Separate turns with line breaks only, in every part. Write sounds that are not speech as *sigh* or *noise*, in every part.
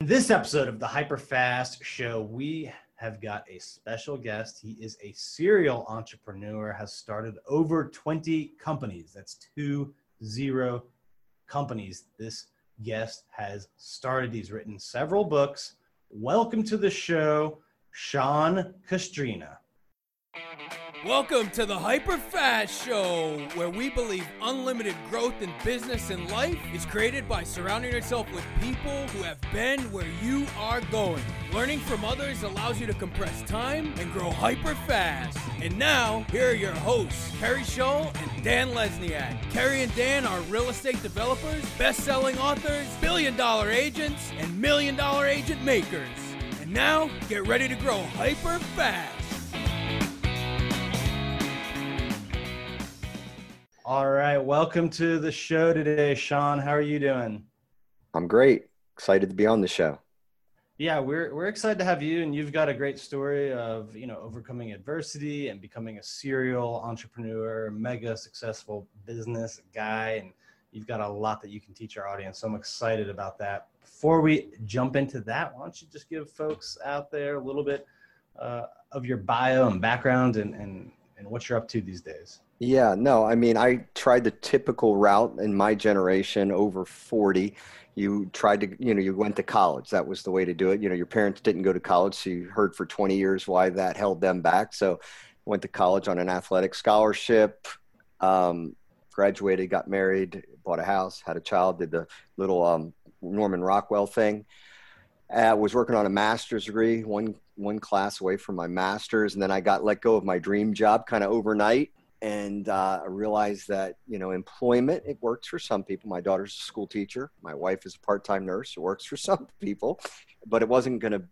In this episode of the Hyperfast Show, we have got a special guest. He is a serial entrepreneur, has started over 20 companies. That's two zero companies. This guest has started. He's written several books. Welcome to the show, Sean Castrina.
Welcome to the Hyper Fast Show, where we believe unlimited growth in business and life is created by surrounding yourself with people who have been where you are going. Learning from others allows you to compress time and grow hyper fast. And now, here are your hosts, Kerry Scholl and Dan Lesniak. Kerry and Dan are real estate developers, best selling authors, billion dollar agents, and million dollar agent makers. And now, get ready to grow hyper fast.
All right, welcome to the show today, Sean. How are you doing?
I'm great. Excited to be on the show.
Yeah, we're we're excited to have you, and you've got a great story of you know overcoming adversity and becoming a serial entrepreneur, mega successful business guy, and you've got a lot that you can teach our audience. So I'm excited about that. Before we jump into that, why don't you just give folks out there a little bit uh, of your bio and background and, and and what you're up to these days?
Yeah, no, I mean, I tried the typical route in my generation over 40. You tried to, you know, you went to college. That was the way to do it. You know, your parents didn't go to college, so you heard for 20 years why that held them back. So, went to college on an athletic scholarship, um, graduated, got married, bought a house, had a child, did the little um, Norman Rockwell thing. I uh, was working on a master's degree, one one class away from my master's, and then I got let go of my dream job kind of overnight and uh, I realized that you know employment it works for some people. My daughter's a school teacher. My wife is a part-time nurse. It works for *laughs* some people, but it wasn't going to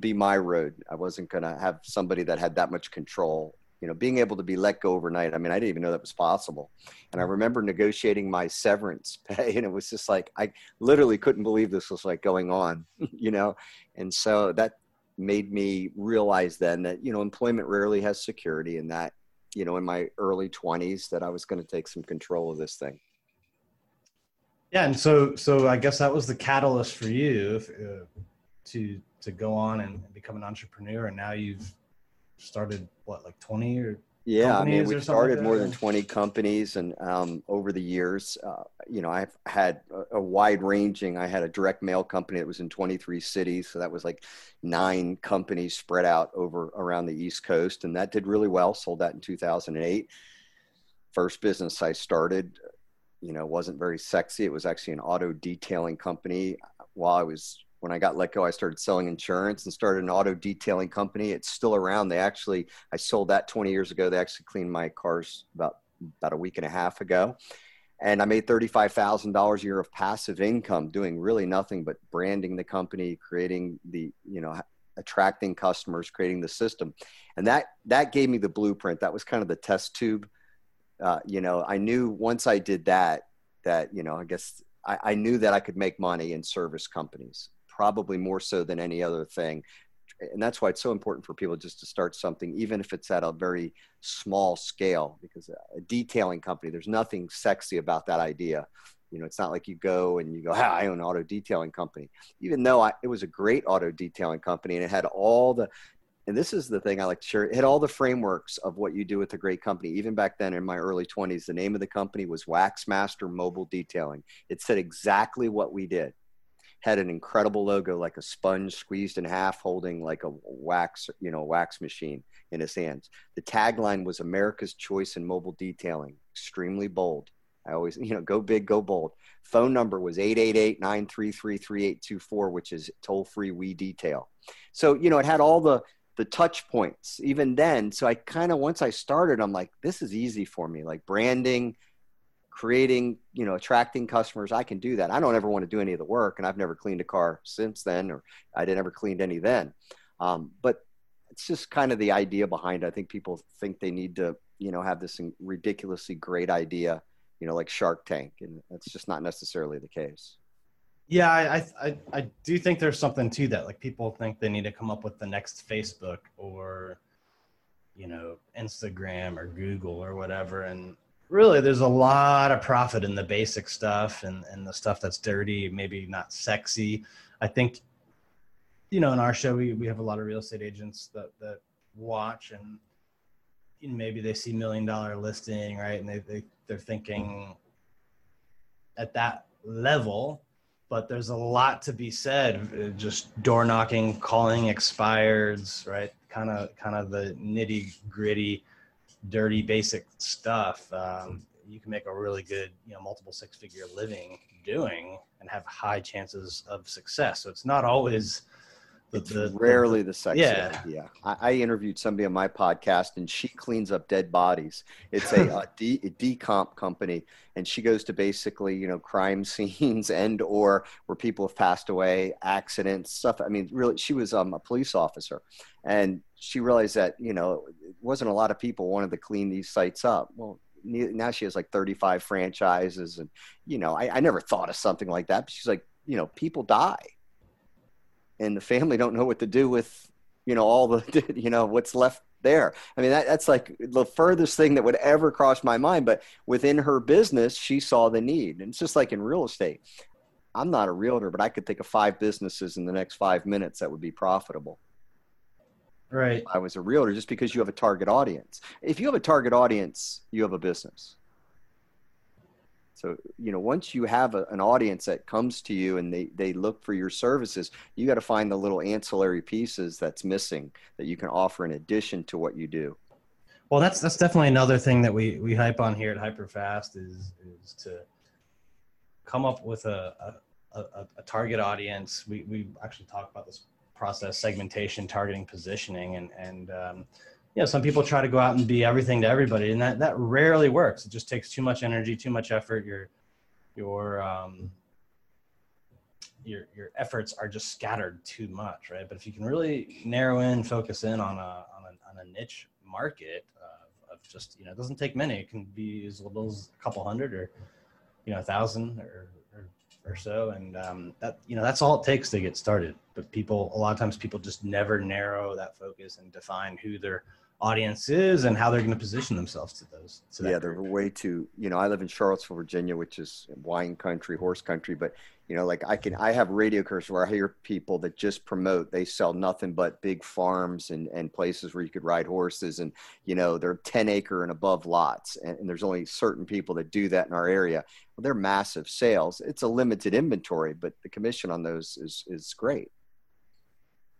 be my road. I wasn't going to have somebody that had that much control. You know, being able to be let go overnight. I mean, I didn't even know that was possible. And I remember negotiating my severance *laughs* pay, and it was just like I literally couldn't believe this was like going on. *laughs* You know, and so that made me realize then that you know employment rarely has security, and that you know in my early 20s that i was going to take some control of this thing.
Yeah and so so i guess that was the catalyst for you uh, to to go on and become an entrepreneur and now you've started what like 20 or
yeah, I mean, we started like more than 20 companies, and um, over the years, uh, you know, I've had a, a, wide ranging. I had a direct mail company that was in 23 cities, so that was like nine companies spread out over around the East Coast, and that did really well. Sold that in 2008. First business I started, you know, wasn't very sexy. It was actually an auto detailing company. While I was when I got let go, I started selling insurance and started an auto detailing company. It's still around. They actually, I sold that 20 years ago. They actually cleaned my cars about, about a week and a half ago. And I made $35,000 a year of passive income doing really nothing but branding the company, creating the, you know, attracting customers, creating the system. And that, that gave me the blueprint. That was kind of the test tube. Uh, you know, I knew once I did that, that, you know, I guess I, I knew that I could make money in service companies probably more so than any other thing. And that's why it's so important for people just to start something even if it's at a very small scale because a detailing company there's nothing sexy about that idea. You know it's not like you go and you go ah, i own an auto detailing company. Even though I, it was a great auto detailing company and it had all the and this is the thing i like to share it had all the frameworks of what you do with a great company. Even back then in my early 20s the name of the company was waxmaster mobile detailing. It said exactly what we did had an incredible logo, like a sponge squeezed in half, holding like a wax, you know, wax machine in his hands. The tagline was America's choice in mobile detailing, extremely bold. I always, *laughs* you know, go big, go bold. Phone number was 888-933-3824, which is toll free we detail. So, you know, it had all the the touch points even then. So I kind of once I started, I'm like, this is easy for me. Like branding, creating, you know, attracting customers, I can do that. I don't ever want to do any of the work, and I've never cleaned a car since then, or I didn't ever cleaned any then. Um, but it's just kind of the idea behind it. I think people think they need to, you know, have this ridiculously great idea, you know, like Shark Tank, and that's just not necessarily the case.
Yeah, I, I I do think there's something to that. Like people think they need to come up with the next Facebook or, you know, Instagram or Google or whatever, and really there's a lot of profit in the basic stuff and, and the stuff that's dirty maybe not sexy i think you know, in our show, we, we have a lot of real estate agents that, that watch and maybe they see million dollar listing, right? And they, they, they're thinking at that level, but there's a lot to be said. Just door knocking, calling expireds, right? Kind of, kind of the nitty gritty, dirty, basic stuff. Um, you can make a really good, you know, multiple six figure living doing and have high chances of success. So it's not always
the, it's the, rarely the, the sex. Yeah. Yeah. I, I, interviewed somebody on my podcast and she *laughs* cleans up dead bodies. It's a, a, de, a decomp company and she goes to basically, you know, crime *laughs* scenes and or where people have passed away, accidents, stuff. I mean, really, she was um, a police officer and she realized that, you know, it wasn't a lot of people wanted to clean these sites up. Well, now she has like 35 franchises and you know I, I never thought of something like that but she's like you know people die and the family don't know what to do with you know all the *laughs* you know what's left there i mean that, that's like the furthest thing that would ever cross my mind but within her business she saw the need and it's just like in real estate i'm not a realtor but i could think of five businesses in the next five minutes that would be profitable
Right.
I was a realtor just because you have a target audience. If you have a target audience, you have a business. So, you know, once you have a, an audience that comes to you and they, they look for your services, you got to find the little ancillary pieces that's missing that you can offer in addition to what you do.
Well, that's, that's definitely another thing that we, we hype on here at Hyperfast is, is to come up with a, a, a, a target audience. We, we actually talk about this process segmentation targeting positioning and and um, know some people try to go out and be everything to everybody and that that rarely works. It just takes too much energy too much effort. Your your um, your your efforts are just scattered too much right? But if you can really narrow in focus in on a on a, on a niche market uh, of just you know it doesn't take many. It can be as little as a couple hundred or you know a thousand or or so. And um, that you know that's all it takes to get started. But people a lot of times people just never narrow that focus and define who their audience is and how they're going to position themselves to those
to yeah they're way too you know i live in charlottesville virginia which is wine country horse country but you know like i can i have radio commercials where i hear people that just promote they sell nothing but big farms and and places where you could ride horses and you know they're 10 acre and above lots and, and there's only certain people that do that in our area. Well, they're massive sales. It's a limited inventory but the commission on those is is great.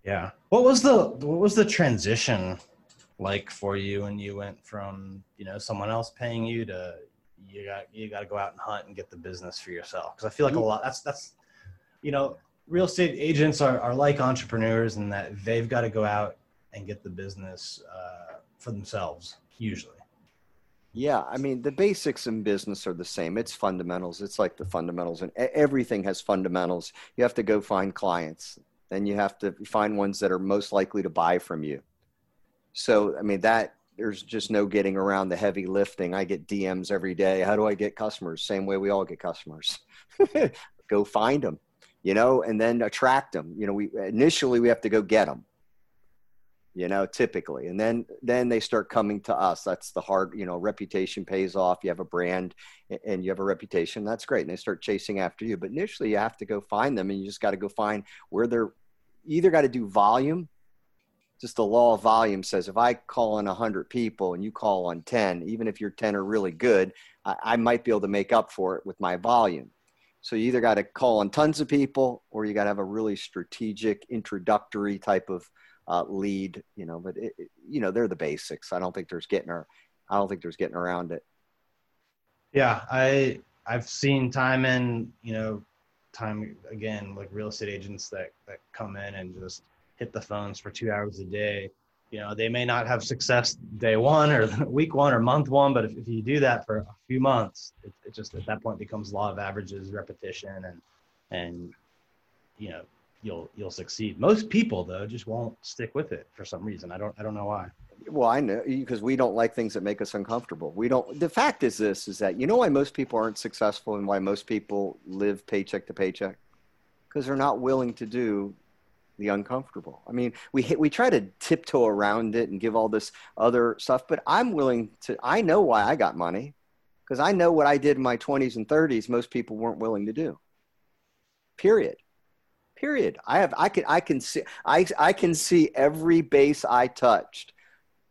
Yeah. What was the what was the transition like for you and you went from you know someone else paying you to you got you got to go out and hunt and get the business for yourself. Because i feel like a lot that's that's you know real estate agents are, are like entrepreneurs in that they've got to go out and get the business uh, for themselves usually.
Yeah i mean the basics in business are the same. It's fundamentals. It's like the fundamentals and everything has fundamentals. You have to go find clients and you have to find ones that are most likely to buy from you so i mean that there's just no getting around the heavy lifting. I get DMs every day. How do I get customers? Same way we all get customers. *laughs* go find them, you know, and then attract them. You know, we initially we have to go get them. You know, typically, and then then they start coming to us. That's the hard, you know, reputation pays off. You have a brand and you have a reputation. That's great, and they start chasing after you. But initially, you have to go find them, and you just got to go find where they're. either got to do volume just the law of volume says if I call on 100 people and you call on 10, even if your 10 are really good, I, I might be able to make up for it with my volume. So you either got to call on tons of people or you got to have a really strategic introductory type of uh, lead, you know, but it, it, you know, they're the basics. I don't think there's getting, or, I don't think there's getting around it.
Yeah. I, I've seen time and, you know, time again, like real estate agents that, that come in and just, hit the phones for two hours a day. You know they may not have success day one or *laughs* week one or month one but if, if you do that for a few months it, it just at that point becomes law of averages repetition and and you know you'll you'll succeed. Most people though just won't stick with it for some reason. I don't i don't know why.
Well i know because we don't like things that make us uncomfortable. We don't the fact is this is that you know why most people aren't successful and why most people live paycheck to paycheck? Because they're not willing to do the uncomfortable. I mean, we we try to tiptoe around it and give all this other stuff, but I'm willing to. I know why I got money because I know what I did in my 20s and 30s. Most people weren't willing to do. Period. Period. I have I can I can see I I can see every base I touched,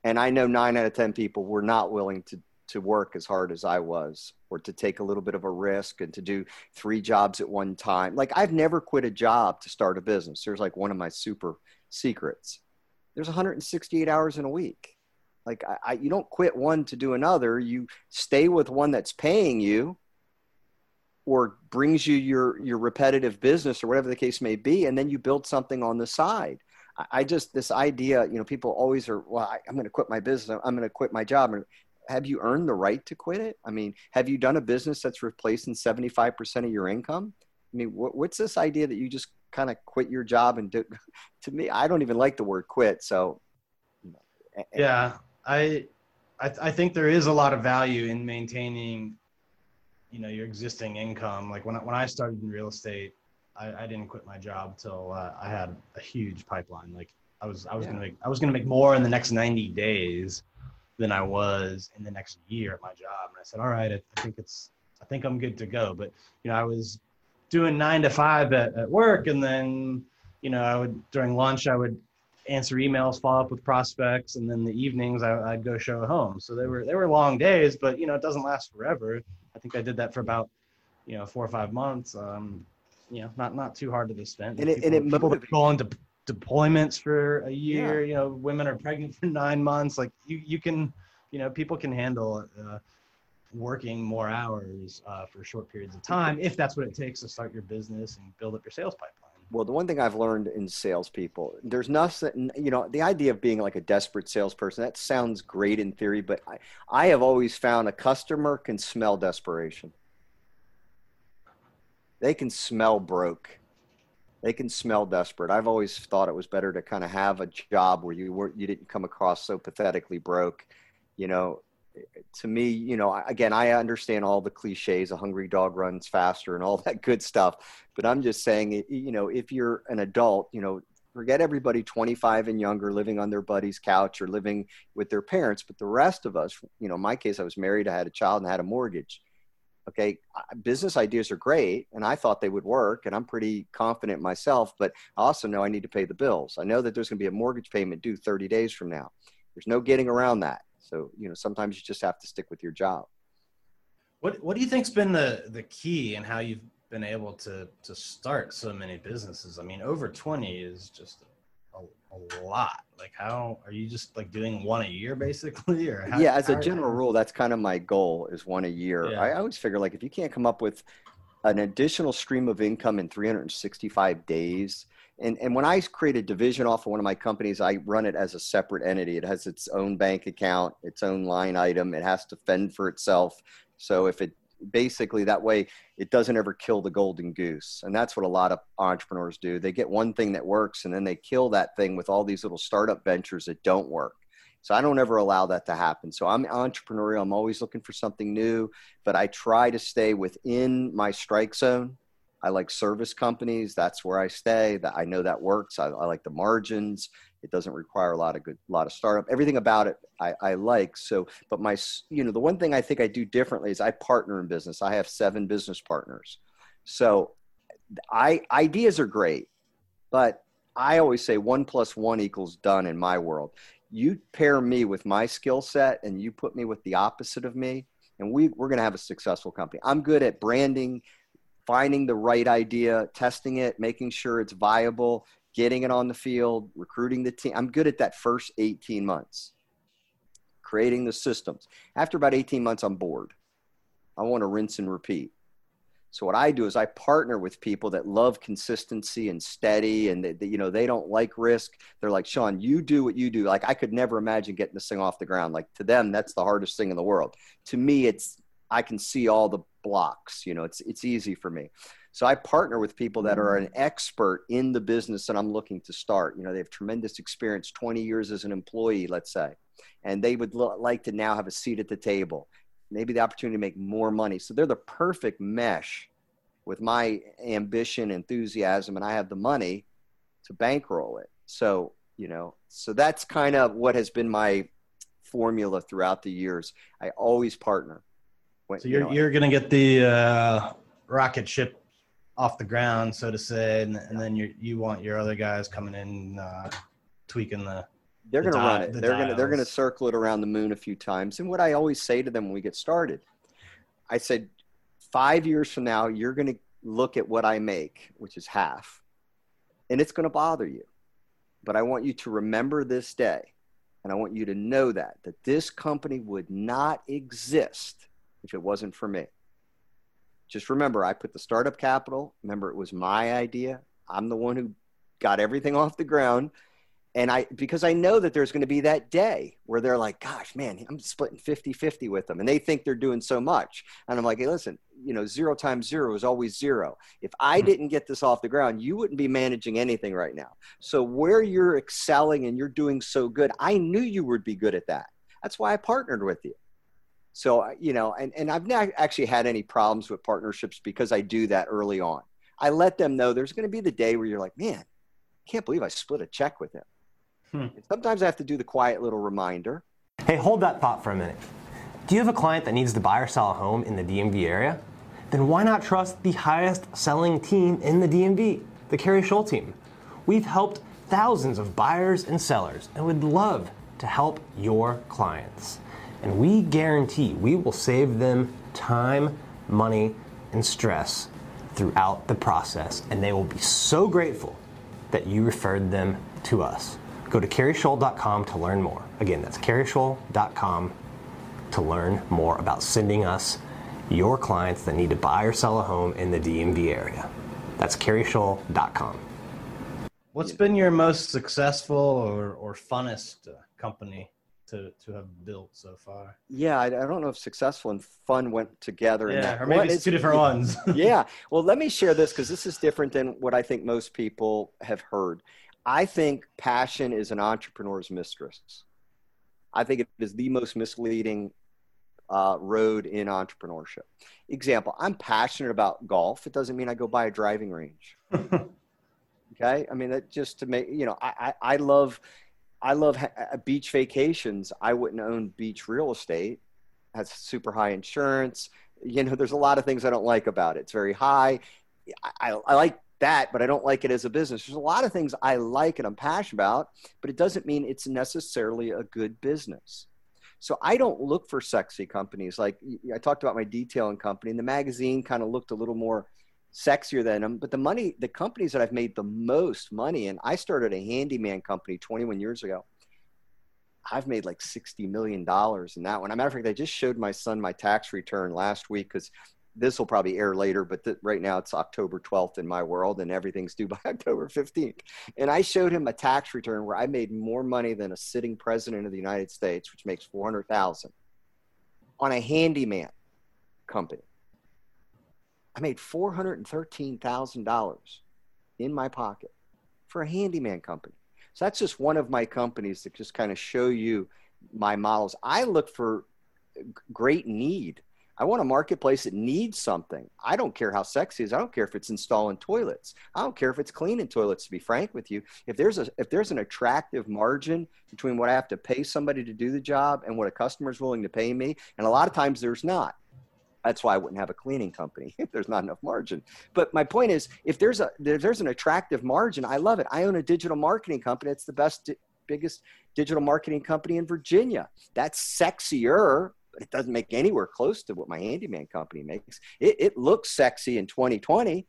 and I know nine out of ten people were not willing to to work as hard as I was or to take a little bit of a risk and to do three jobs at one time. Like I've never quit a job to start a business. There's like one of my super secrets. There's 168 hours in a week. Like I, I you don't quit one to do another. You stay with one that's paying you or brings you your your repetitive business or whatever the case may be and then you build something on the side i just this idea you know people always are well I, am going to quit my business i'm going to quit my job have you earned the right to quit it? I mean, have you done a business that's replacing 75% of your income? I mean, what, what's this idea that you just kind of quit your job and do, *laughs* to me, I don't even like the word quit. So,
yeah, I, I, I think there is a lot of value in maintaining, you know, your existing income. Like when I, when I started in real estate, I, I didn't quit my job till uh, I had a huge pipeline. Like I was, I was yeah. gonna make, I was gonna make more in the next 90 days than I was in the next year at my job. And I said, all right, I, I think it's, I think I'm good to go. But, you know, I was doing nine to five at, at work. And then, you know, I would, during lunch, I would answer emails, follow up with prospects. And then the evenings I, would go show a home. So they were, they were long days, but, you know, it doesn't last forever. I think I did that for about, you know, four or five months. Um, you know, not, not too hard to be spent.
And it, people, and it
people go into deployments for a year. Yeah. You know, women are pregnant for nine months. Like you, you can, you know, people can handle uh, working more hours uh, for short periods of time if that's what it takes to start your business and build up your sales pipeline.
Well, the one thing I've learned in salespeople, there's nothing, you know, the idea of being like a desperate salesperson, that sounds great in theory, but I, I have always found a customer can smell desperation. They can smell broke they can smell desperate. I've always thought it was better to kind of have a job where you were you didn't come across so pathetically broke. You know, to me, you know, again, I understand all the cliches, a hungry dog runs faster and all *laughs* that good stuff. But I'm just saying, you know, if you're an adult, you know, forget everybody 25 and younger living on their buddy's couch or living with their parents. But the rest of us, you know, in my case, I was married, I had a child and I had a mortgage okay business ideas are great and i thought they would work and i'm pretty confident myself but i also know i need to pay the bills. I know that there's going to be a mortgage payment due 30 days from now. There's no getting around that. So you know sometimes you just have to stick with your job.
What what do you think's been the the key and how you've been able to to start so many businesses? I mean over 20 is just a, a lot. Like, how are you just like doing one a year basically? Or
how, yeah, as a general rule, that's kind of my goal is one a year. Yeah. I always figure like if you can't come up with an additional stream of income in 365 days, and, and when I create a division off of one of my companies, I run it as a separate entity. It has its own bank account, its own line item. It has to fend for itself. So if it basically that way it doesn't ever kill the golden goose. And that's what a lot of entrepreneurs do. They get one thing that works and then they kill that thing with all these little startup ventures that don't work. So i don't ever allow that to happen. So i'm entrepreneurial. I'm always looking for something new but i try to stay within my strike zone I like service companies. That's where I stay. That I know that works. I, I, like the margins. It doesn't require a lot of good, lot of startup. Everything about it I, I like. So, but my, you know, the one thing I think I do differently is I partner in business. I have seven business partners. So, I ideas are great, but I always say one plus one equals done in my world. You pair me with my skill set, and you put me with the opposite of me, and we we're going to have a successful company. I'm good at branding finding the right idea, testing it, making sure it's viable, getting it on the field, recruiting the team. I'm good at that first 18 months, creating the systems. After about 18 months, I'm bored. I want to rinse and repeat. So what I do is I partner with people that love consistency and steady, and that you know they don't like risk. They're like Sean, you do what you do. Like I could never imagine getting this thing off the ground. Like to them, that's the hardest thing in the world. To me, it's I can see all the blocks. You know, it's it's easy for me. So I partner with people that are mm-hmm. an expert in the business that I'm looking to start. You know, they have tremendous experience, 20 years as an employee, let's say, and they would lo- like to now have a seat at the table, maybe the opportunity to make more money. So they're the perfect mesh with my ambition, enthusiasm, and I have the money to bankroll it. So, you know, so that's kind of what has been my formula throughout the years. I always partner
so you're you know, you're gonna get the uh, rocket ship off the ground, so to say, and, and then you you want your other guys coming in uh, tweaking the.
They're going to run it. The they're going to they're going to circle it around the moon a few times. And what I always say to them when we get started, I said, five years from now, you're going to look at what I make, which is half, and it's going to bother you. But I want you to remember this day, and I want you to know that that this company would not exist if it wasn't for me just remember I put the startup capital. Remember, it was my idea. I'm the one who got everything off the ground. And I, because I know that there's going to be that day where they're like, gosh, man, I'm splitting 50 50 with them. And they think they're doing so much. And I'm like, hey, listen, you know, zero times zero is always zero. If I hmm. didn't get this off the ground, you wouldn't be managing anything right now. So where you're excelling and you're doing so good, I knew you would be good at that. That's why I partnered with you. So, you know, and, and I've not actually had any problems with partnerships because I do that early on. I let them know there's going to be the day where you're like, man, I can't believe I split a check with him. Hmm. Sometimes I have to do the quiet little reminder.
Hey, hold that thought for a minute. Do you have a client that needs to buy or sell a home in the DMV area? Then why not trust the highest selling team in the DMV, the Kerry Scholl team? We've helped thousands of buyers and sellers and would love to help your clients. And we guarantee we will save them time, money, and stress throughout the process. And they will be so grateful that you referred them to us. Go to kerryscholl.com to learn more. Again, that's kerryscholl.com to learn more about sending us your clients that need to buy or sell a home in the DMV area. That's kerryscholl.com.
What's been your most successful or, or funnest uh, company to to have built so far.
Yeah, I, I don't know if successful and fun went together.
Yeah, or maybe it's two different ones. *laughs*
yeah. *laughs* Well, let me share this because this is different than what I think most people have heard. I think passion is an entrepreneur's mistress. I think it is the most misleading uh, road in entrepreneurship. Example: I'm passionate about golf. It doesn't mean I go buy a driving range. *laughs* okay, I mean that just to make you know I, I, I love I love ha- uh, beach vacations. I wouldn't own beach real estate. Has super high insurance. You know, there's a lot of things I don't like about it. It's very high. I, I, I like that, but I don't like it as a business. There's a lot of things I like and I'm passionate about, but it doesn't mean it's necessarily a good business. So I don't look for sexy companies. Like I talked about my detailing company, and the magazine kind of looked a little more sexier than them. But the money, the companies that I've made the most money in, I started a handyman company 21 years ago. I've made like $60 million in that one. As a matter of fact, I just showed my son my tax return last week because this will probably air later, but th- right now it's October 12th in my world and everything's due *laughs* by October 15th. And I showed him a tax return where I made more money than a sitting president of the United States, which makes 400,000 on a handyman company. I made $413,000 in my pocket for a handyman company. So that's just one of my companies that just kind of show you my models. I look for great need. I want a marketplace that needs something. I don't care how sexy it is. I don't care if it's installing toilets. I don't care if it's cleaning toilets. To be frank with you, if there's a if there's an attractive margin between what I have to pay somebody to do the job and what a customer is willing to pay me, and a lot of times there's not. That's why I wouldn't have a cleaning company *laughs* if there's not enough margin. But my point is, if there's a if there's an attractive margin, I love it. I own a digital marketing company. It's the best, biggest digital marketing company in Virginia. That's sexier, but it doesn't make anywhere close to what my handyman company makes. It, it looks sexy in 2020,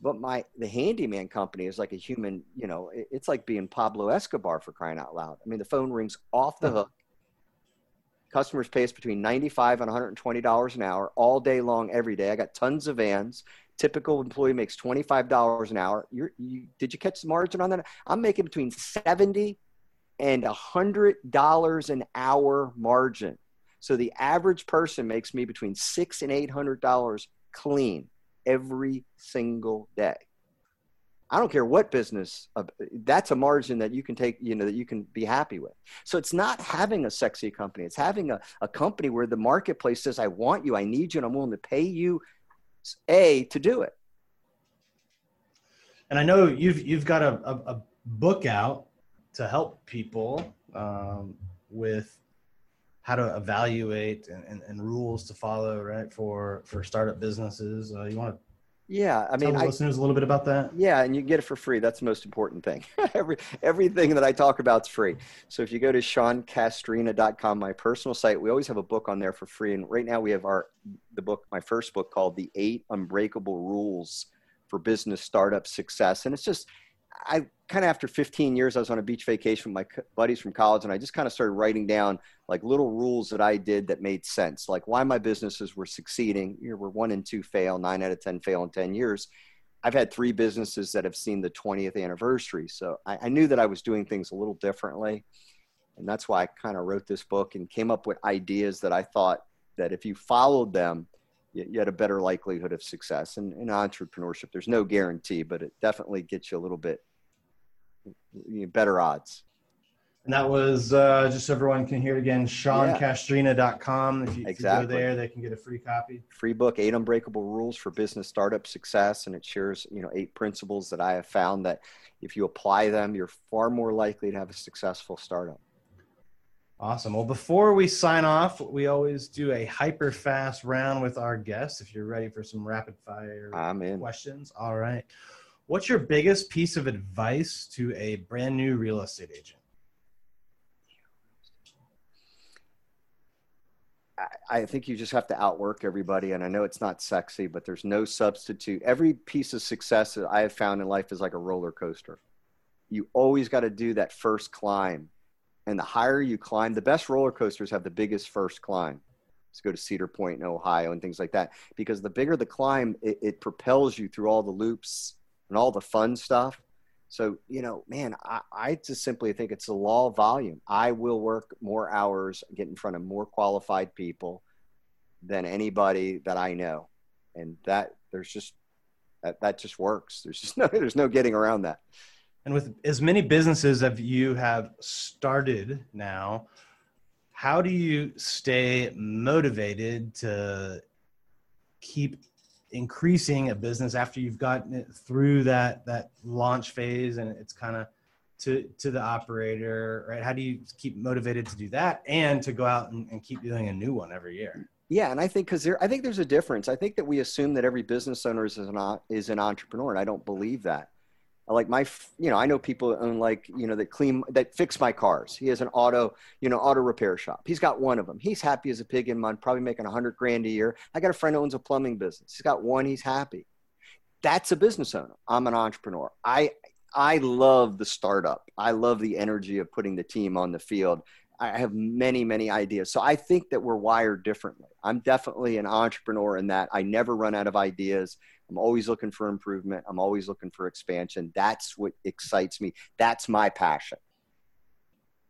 but my the handyman company is like a human. You know, it, it's like being Pablo Escobar for crying out loud. I mean, the phone rings off the uh-huh. hook Customers pay us between 95 and $120 an hour all day long, every day. I got tons of vans. Typical employee makes $25 an hour. You're, you, did you catch the margin on that? I'm making between 70 and $100 an hour margin. So the average person makes me between six and $800 clean every single day. I don't care what business, uh, that's a margin that you can take, you know, that you can be happy with. So it's not having a sexy company. It's having a, a company where the marketplace says, I want you, I need you, and I'm willing to pay you A to do it.
And I know you've, you've got a, a, a book out to help people um, with how to evaluate and, and, and, rules to follow, right, for, for startup businesses. Uh, you want to
Yeah, I mean,
Tell the listeners a little bit about that.
Yeah, and you get it for free. That's the most important thing. *laughs* Every everything that I talk about is free. So if you go to SeanCastrina.com, my personal site, we always have a book on there for free. And right now we have our the book, my first book called The Eight Unbreakable Rules for Business Startup Success. And it's just I kind of after 15 years, I was on a beach vacation with my buddies from college, and I just kind of started writing down like little rules that I did that made sense, like why my businesses were succeeding. Know, we're one and two fail, nine out of 10 fail in 10 years. I've had three businesses that have seen the 20th anniversary. So I, I knew that I was doing things a little differently. And that's why I kind of wrote this book and came up with ideas that I thought that if you followed them, you, you had a better likelihood of success. And in entrepreneurship, there's no guarantee, but it definitely gets you a little bit better odds.
And that was uh, just so everyone can hear it again, SeanCastrina.com. If you, exactly. if you go there, they can get a free copy.
Free book, Eight Unbreakable Rules for Business Startup Success. And it shares, you know, eight principles that I have found that if you apply them, you're far more likely to have a successful startup.
Awesome. Well, before we sign off, we always do a hyper fast round with our guests. If you're ready for some rapid fire
I'm in.
questions. All right. What's your biggest piece of advice to a brand new real estate agent?
I think you just have to outwork everybody. And I know it's not sexy, but there's no substitute. Every piece of success that I have found in life is like a roller coaster. You always got to do that first climb. And the higher you climb, the best roller coasters have the biggest first climb. Let's go to Cedar Point in Ohio and things like that. Because the bigger the climb, it, it propels you through all the loops and all the fun stuff. So, you know, man, I, I, just simply think it's the law of volume. I will work more hours, get in front of more qualified people than anybody that I know. And that there's just that, that just works. There's just *laughs* no there's no getting around that.
And with as many businesses as you have started now, how do you stay motivated to keep increasing a business after you've gotten it through that that launch phase and it's kind of to to the operator right? How do you keep motivated to do that and to go out and, and keep doing a new one every year?
Yeah and i think because there i think there's a difference. I think that we assume that every business owner is an, is an entrepreneur and i don't believe that like my you know i know people own like you know that clean that fix my cars. He has an auto you know auto repair shop. He's got one of them he's happy as a pig in mud probably making 100 grand a year. I got a friend who owns a plumbing business. He's got one he's happy. That's a business owner. I'm an entrepreneur. I i love the startup. I love the energy of putting the team on the field. I have many, many ideas. So I think that we're wired differently. I'm definitely an entrepreneur in that I never run out of ideas. I'm always looking for improvement. I'm always looking for expansion. That's what excites me. That's my passion.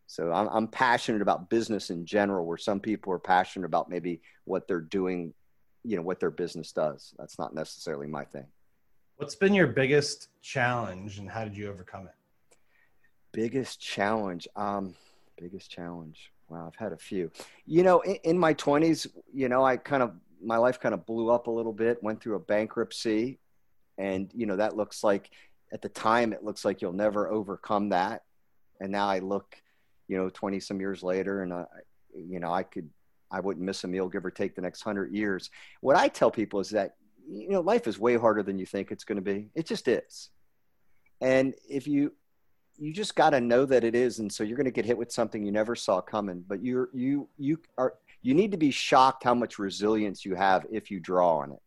So I'm, I'm passionate about business in general, where some people are passionate about maybe what they're doing, you know, what their business does. That's not necessarily my thing.
What's been your biggest challenge and how did you overcome it?
Biggest challenge. Um, biggest challenge. Wow, I've had a few. You know, in, in my 20s, you know, I kind of my life kind of blew up a little bit, went through a bankruptcy. And, you know, that looks like at the time, it looks like you'll never overcome that. And now I look, you know, 20 some years later and, I, you know, I could, I wouldn't miss a meal, give or take the next hundred years. What I tell people is that, you know, life is way harder than you think it's going to be. It just is. And if you, you just got to know that it is. And so you're going to get hit with something you never saw coming, but you're, you, you are, you need to be shocked how much resilience you have if you draw on it.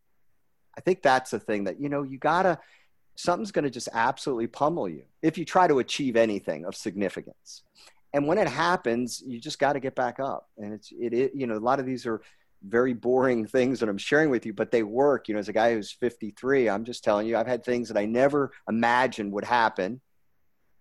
I think that's the thing that, you know, you gotta, something's to just absolutely pummel you if you try to achieve anything of significance. And when it happens, you just got to get back up. And it's, it, it, you know, a lot of these are very boring *laughs* things that I'm sharing with you, but they work. You know, as a guy who's 53, I'm just telling you, I've had things that I never imagined would happen.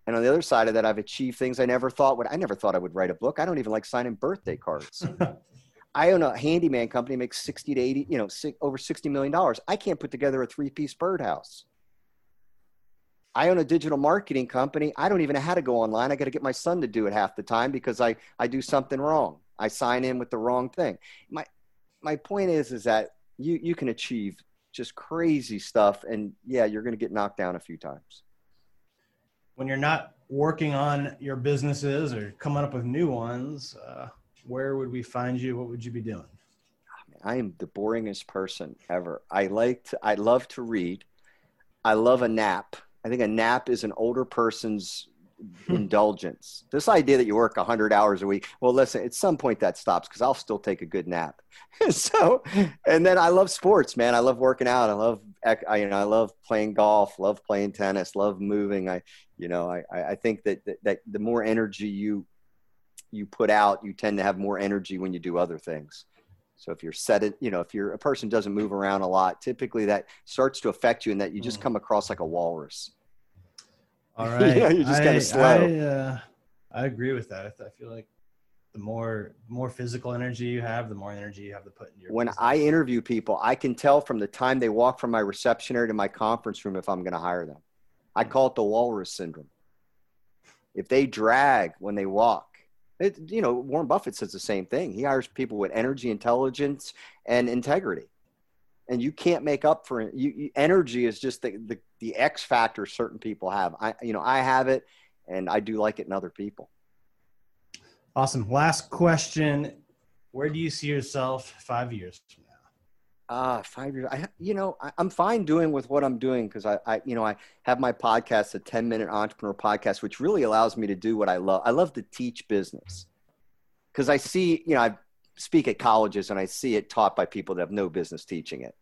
And on the other side of that, I've achieved things I never thought would. I never thought I would write a book. I don't even like signing birthday cards. *laughs* I own a handyman company, makes 60 to 80, you know, six, over $60 million. I can't put together a three piece birdhouse. I own a digital marketing company. I don't even know how to go online. I got to get my son to do it half the time because I, I do something wrong. I sign in with the wrong thing. My, my point is, is that you, you can achieve just crazy stuff. And yeah, you're going to get knocked down a few times.
When you're not working on your businesses or coming up with new ones, uh, where would we find you? What would you be doing?
Oh, I am the boringest person ever. I like to, I love to read. I love a nap. I think a nap is an older person's hmm. indulgence. This idea that you work 100 hours a week. Well, listen, at some point that stops because I'll still take a good nap. *laughs* so, and then I love sports, man. I love working out. I love, I, you know, I love playing golf, love playing tennis, love moving. I, you know, I, I think that, that, that the more energy you, you put out, you tend to have more energy when you do other things. So if you're set you know, if you're a person doesn't move around a lot, typically that starts to affect you and that you just mm. come across like a walrus. *laughs*
All right. *laughs* yeah, you're just kind of slow. I, uh, I agree with that. I feel like the more more physical energy you have, the more energy you have to put in your.
When business. I interview people, I can tell from the time they walk from my reception area to my conference room if I'm going to hire them. I call it the walrus syndrome. If they drag when they walk, it, you know, Warren Buffett says the same thing. He hires people with energy, intelligence, and integrity and you can't make up for it. You, you, energy is just the, the the X factor certain people have. I you know I have it, and I do like it in other people.
Awesome. Last question: Where do you see yourself five years?
Ah, five years. I you know I, am fine doing with what I'm doing because I, I you know I have my podcast, a 10 minute entrepreneur podcast, which really allows me to do what I love. I love to teach business because I see you know I speak at colleges and I see it taught by people that have no business teaching it.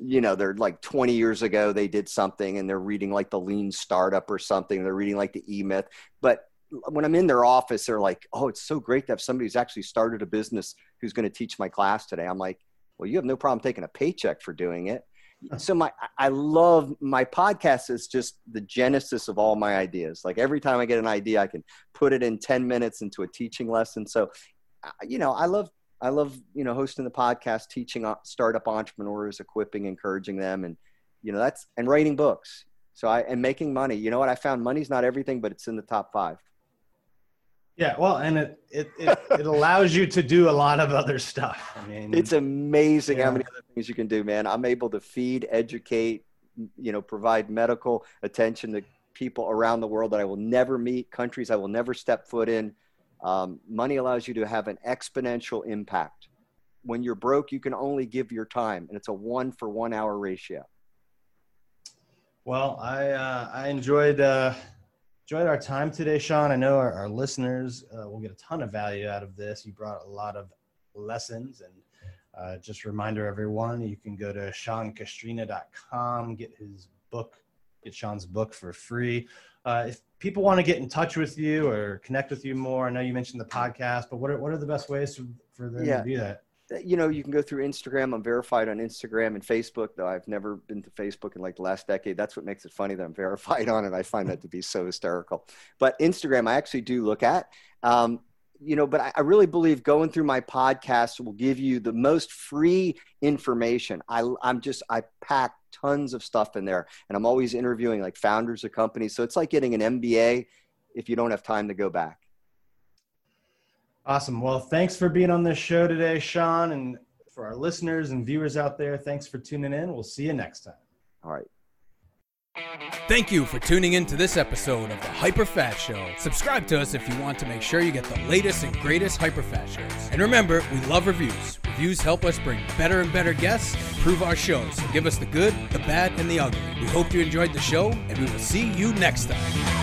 You know, they're like 20 years ago, they did something and they're reading like the lean startup or something. They're reading like the E Myth. But when I'm in their office, they're like, oh, it's so great to have somebody who's actually started a business who's going to teach my class today. I'm like, well, you have no problem taking a paycheck for doing it. So my, I love my podcast is just the genesis of all my ideas. Like every time I get an idea, I can put it in 10 minutes into a teaching lesson. So, you know, I love I love you know hosting the podcast, teaching startup entrepreneurs, equipping, encouraging them, and you know that's and writing books. So I and making money. You know what? I found money's not everything, but it's in the top five.
Yeah, well, and it it it, it allows you to do a lot of other stuff. I mean,
it's amazing yeah. how many other things you can do, man. I'm able to feed, educate, you know, provide medical attention to people around the world that I will never meet, countries I will never step foot in um, money allows you to have an exponential impact. When you're broke, you can only give your time, and it's a one for one hour ratio.
Well, I uh, I enjoyed uh, enjoyed our time today, Sean. I know our, our listeners uh, will get a ton of value out of this. You brought a lot of lessons, and uh, just reminder everyone, you can go to seancastrina.com, get his book, get Sean's book for free. Uh, if people want to get in touch with you or connect with you more, I know you mentioned the podcast, but what are, what are the best ways for them yeah. to do that?
You know, you can go through Instagram. I'm verified on Instagram and Facebook, though I've never been to Facebook in like the last decade. That's what makes it funny that I'm *laughs* verified on it. I find that to be so hysterical. But Instagram, I actually do look at. Um, you know, but I, I, really believe going through my podcast will give you the most free information. I, I'm just, I pack tons of stuff in there and I'm always interviewing like founders of companies. So it's like getting an MBA if you don't have time to go back.
Awesome. Well, thanks for being on this show today, Sean. And for our listeners and viewers out there, thanks for tuning in. We'll see you next time.
All right.
Thank you for tuning in to this episode of the Hyper Fast Show. Subscribe to us if you want to make sure you get the latest and greatest Hyper Fast shows. And remember, we love reviews. Reviews help us bring better and better guests and improve our shows. So give us the good, the bad, and the ugly. We hope you enjoyed the show, and we will see you next time.